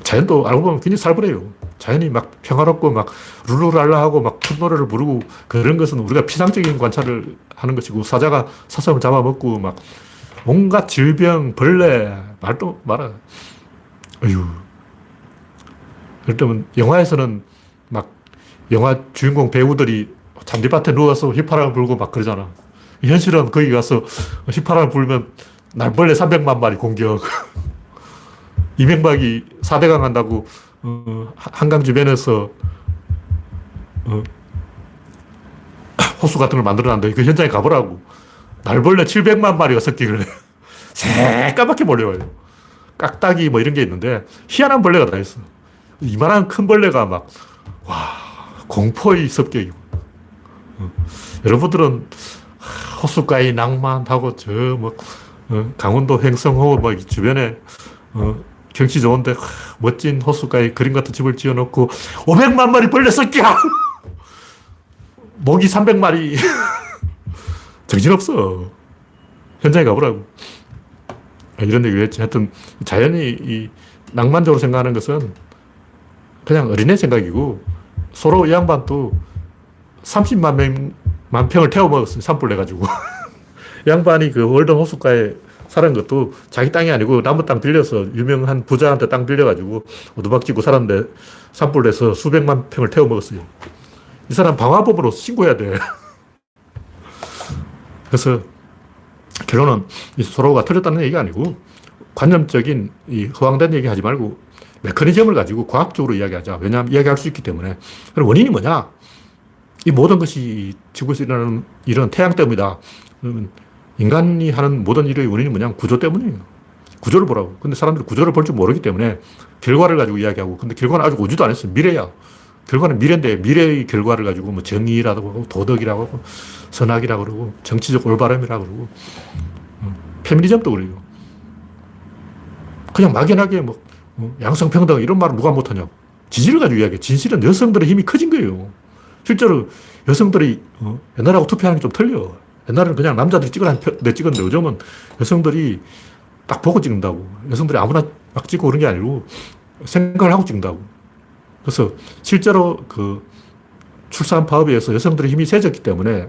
자연도 알고 보면 굉장히 살벌해요. 자연이 막 평화롭고 막 룰루랄라하고 막큰 노래를 부르고 그런 것은 우리가 피상적인 관찰을 하는 것이고 사자가 사슴을 잡아먹고 막 온갖 질병, 벌레, 말도 말아. 어휴. 그럴 때면 영화에서는 막 영화 주인공 배우들이 잔디밭에 누워서 휘파람을 불고 막 그러잖아. 현실은 거기 가서 휘파람을 불면 날벌레 300만 마리 공격. 이명박이 4대강 한다고 어, 한강 주변에서 어, 호수 같은 걸 만들어놨는데 그 현장에 가보라고. 날벌레 700만 마리가 섞이길래 새까맣게 몰려와요. 깍딱이 뭐 이런 게 있는데 희한한 벌레가 다 있어. 이만한 큰 벌레가 막, 와, 공포의 습격이고. 어. 여러분들은 호숫가의 낭만하고 저 뭐, 어, 강원도 횡성호 뭐 주변에 어, 경치 좋은데 하, 멋진 호숫가에 그림 같은 집을 지어놓고 500만 마리 벌레 섞여! 모기 300마리. 정신없어. 현장에 가보라고. 이런 얘기를 했지. 하여튼, 자연이 이 낭만적으로 생각하는 것은 그냥 어린애 생각이고, 서로 이 양반도 30만 명, 만 평을 태워 먹었어요. 산불 내가지고. 양반이 그 월든 호숫가에 사는 것도 자기 땅이 아니고 남의 땅 빌려서 유명한 부자한테 땅 빌려가지고 오두막 짓고 살았는데 산불 내서 수백만 평을 태워 먹었어요. 이 사람 방화법으로 신고해야 돼. 그래서 결론은 서로가 틀렸다는 얘기가 아니고 관념적인 이 허황된 얘기 하지 말고 메커니즘을 가지고 과학적으로 이야기하자. 왜냐하면 이야기할 수 있기 때문에. 그럼 원인이 뭐냐? 이 모든 것이 지구에서 일어나는 일은 태양 때문이다. 인간이 하는 모든 일의 원인이 뭐냐? 구조 때문이에요. 구조를 보라고. 근데 사람들이 구조를 볼 줄 모르기 때문에 결과를 가지고 이야기하고. 근데 결과는 아직 오지도 않았어요. 미래야. 결과는 미래인데 미래의 결과를 가지고 뭐 정의라고 하고 도덕이라고 하고 선악이라고 그러고 정치적 올바름이라고 그러고 어, 페미니즘도 그래요. 그냥 막연하게 뭐 어, 양성평등 이런 말을 누가 못하냐고. 진실을 가지고 이야기해. 진실은 여성들의 힘이 커진 거예요. 실제로 여성들이 어, 옛날하고 투표하는 게 좀 틀려. 옛날에는 그냥 남자들이 찍어내 찍었는데 요즘은 여성들이 딱 보고 찍는다고. 여성들이 아무나 막 찍고 그런 게 아니고 생각을 하고 찍는다고. 그래서 실제로 그 출산 파업에 의해서 여성들의 힘이 세졌기 때문에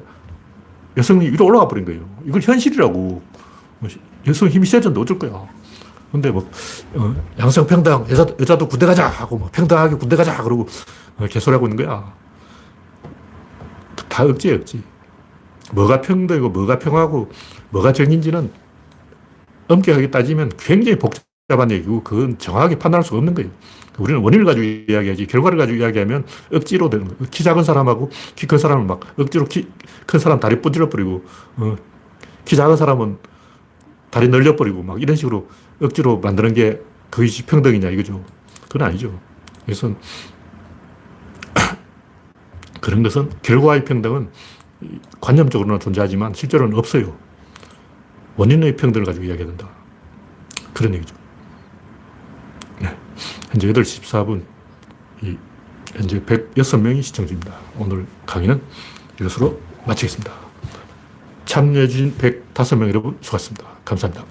여성이 위로 올라가 버린 거예요. 이걸 현실이라고. 여성 힘이 세졌는데 어쩔 거야. 근데 뭐, 어, 양성평등, 여자, 여자도 군대 가자 하고, 뭐, 평등하게 군대 가자 그러고, 어, 개소리하고 있는 거야. 다 억지야, 억지. 뭐가 평등이고, 뭐가 평하고, 뭐가 정인지는 엄격하게 따지면 굉장히 복잡한 얘기고, 그건 정확하게 판단할 수가 없는 거예요. 우리는 원인을 가지고 이야기하지, 결과를 가지고 이야기하면 억지로 되는 거예요. 키 작은 사람하고 키 큰 사람은 막 억지로 키 큰 사람 다리 부질러버리고, 어, 키 작은 사람은 다리 늘려버리고 막 이런 식으로 억지로 만드는 게 그것이 평등이냐 이거죠. 그건 아니죠. 그래서 그런 것은 결과의 평등은 관념적으로는 존재하지만 실제로는 없어요. 원인의 평등을 가지고 이야기한다. 그런 얘기죠. 네. 현재 8시 14분. 이 현재 106명이 시청 중입니다. 오늘 강의는 이것으로 마치겠습니다. 참여해주신 105명 여러분 수고하셨습니다. 감사합니다.